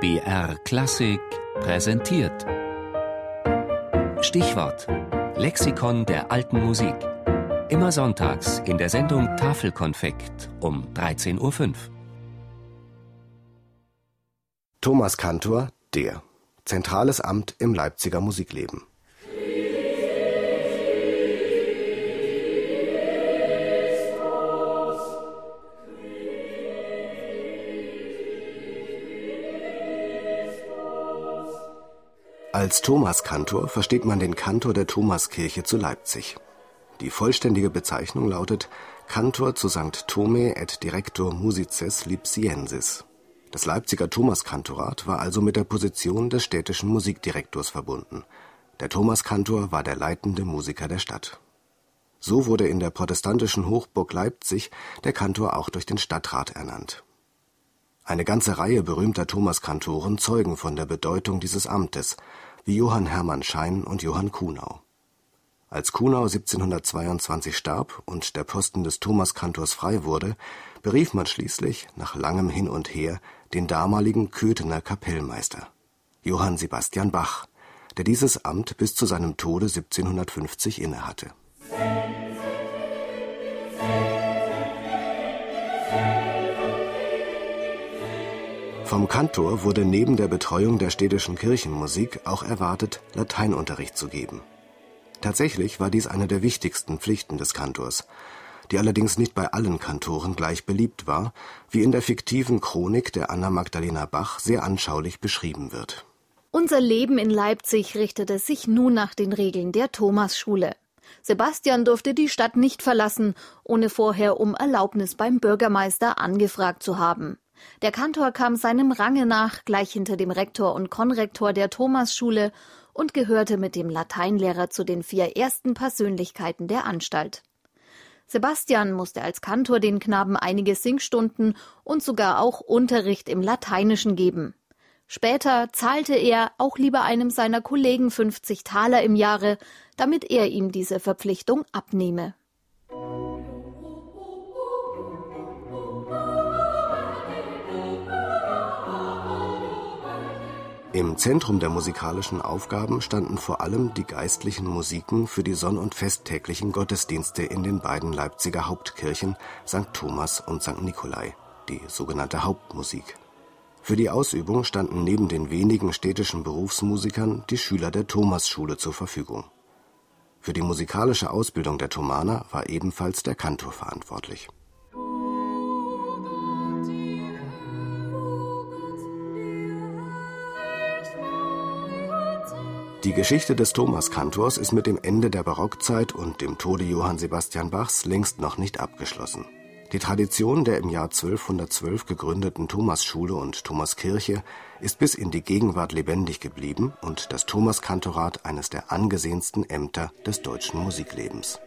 BR Klassik präsentiert. Stichwort: Lexikon der alten Musik. Immer sonntags in der Sendung Tafelkonfekt um 13.05 Uhr. Thomas Kantor, der. Zentrales Amt im Leipziger Musikleben. Als Thomaskantor versteht man den Kantor der Thomaskirche zu Leipzig. Die vollständige Bezeichnung lautet Kantor zu St. Thome et Director Musices Lipsiensis. Das Leipziger Thomaskantorat war also mit der Position des städtischen Musikdirektors verbunden. Der Thomaskantor war der leitende Musiker der Stadt. So wurde in der protestantischen Hochburg Leipzig der Kantor auch durch den Stadtrat ernannt. Eine ganze Reihe berühmter Thomaskantoren zeugen von der Bedeutung dieses Amtes, wie Johann Hermann Schein und Johann Kuhnau. Als Kuhnau 1722 starb und der Posten des Thomaskantors frei wurde, berief man schließlich, nach langem Hin und Her, den damaligen Köthener Kapellmeister, Johann Sebastian Bach, der dieses Amt bis zu seinem Tode 1750 innehatte. Vom Kantor wurde neben der Betreuung der städtischen Kirchenmusik auch erwartet, Lateinunterricht zu geben. Tatsächlich war dies eine der wichtigsten Pflichten des Kantors, die allerdings nicht bei allen Kantoren gleich beliebt war, wie in der fiktiven Chronik der Anna Magdalena Bach sehr anschaulich beschrieben wird. Unser Leben in Leipzig richtete sich nun nach den Regeln der Thomasschule. Sebastian durfte die Stadt nicht verlassen, ohne vorher um Erlaubnis beim Bürgermeister angefragt zu haben. Der Kantor kam seinem Range nach gleich hinter dem Rektor und Konrektor der Thomasschule und gehörte mit dem Lateinlehrer zu den vier ersten Persönlichkeiten der Anstalt. Sebastian musste als Kantor den Knaben einige Singstunden und sogar auch Unterricht im Lateinischen geben. Später zahlte er auch lieber einem seiner Kollegen 50 Taler im Jahre, damit er ihm diese Verpflichtung abnehme. Im Zentrum der musikalischen Aufgaben standen vor allem die geistlichen Musiken für die sonn- und festtäglichen Gottesdienste in den beiden Leipziger Hauptkirchen St. Thomas und St. Nikolai, die sogenannte Hauptmusik. Für die Ausübung standen neben den wenigen städtischen Berufsmusikern die Schüler der Thomasschule zur Verfügung. Für die musikalische Ausbildung der Thomaner war ebenfalls der Kantor verantwortlich Die Geschichte des Thomaskantors ist mit dem Ende der Barockzeit und dem Tode Johann Sebastian Bachs längst noch nicht abgeschlossen. Die Tradition der im Jahr 1212 gegründeten Thomasschule und Thomaskirche ist bis in die Gegenwart lebendig geblieben und das Thomaskantorat eines der angesehensten Ämter des deutschen Musiklebens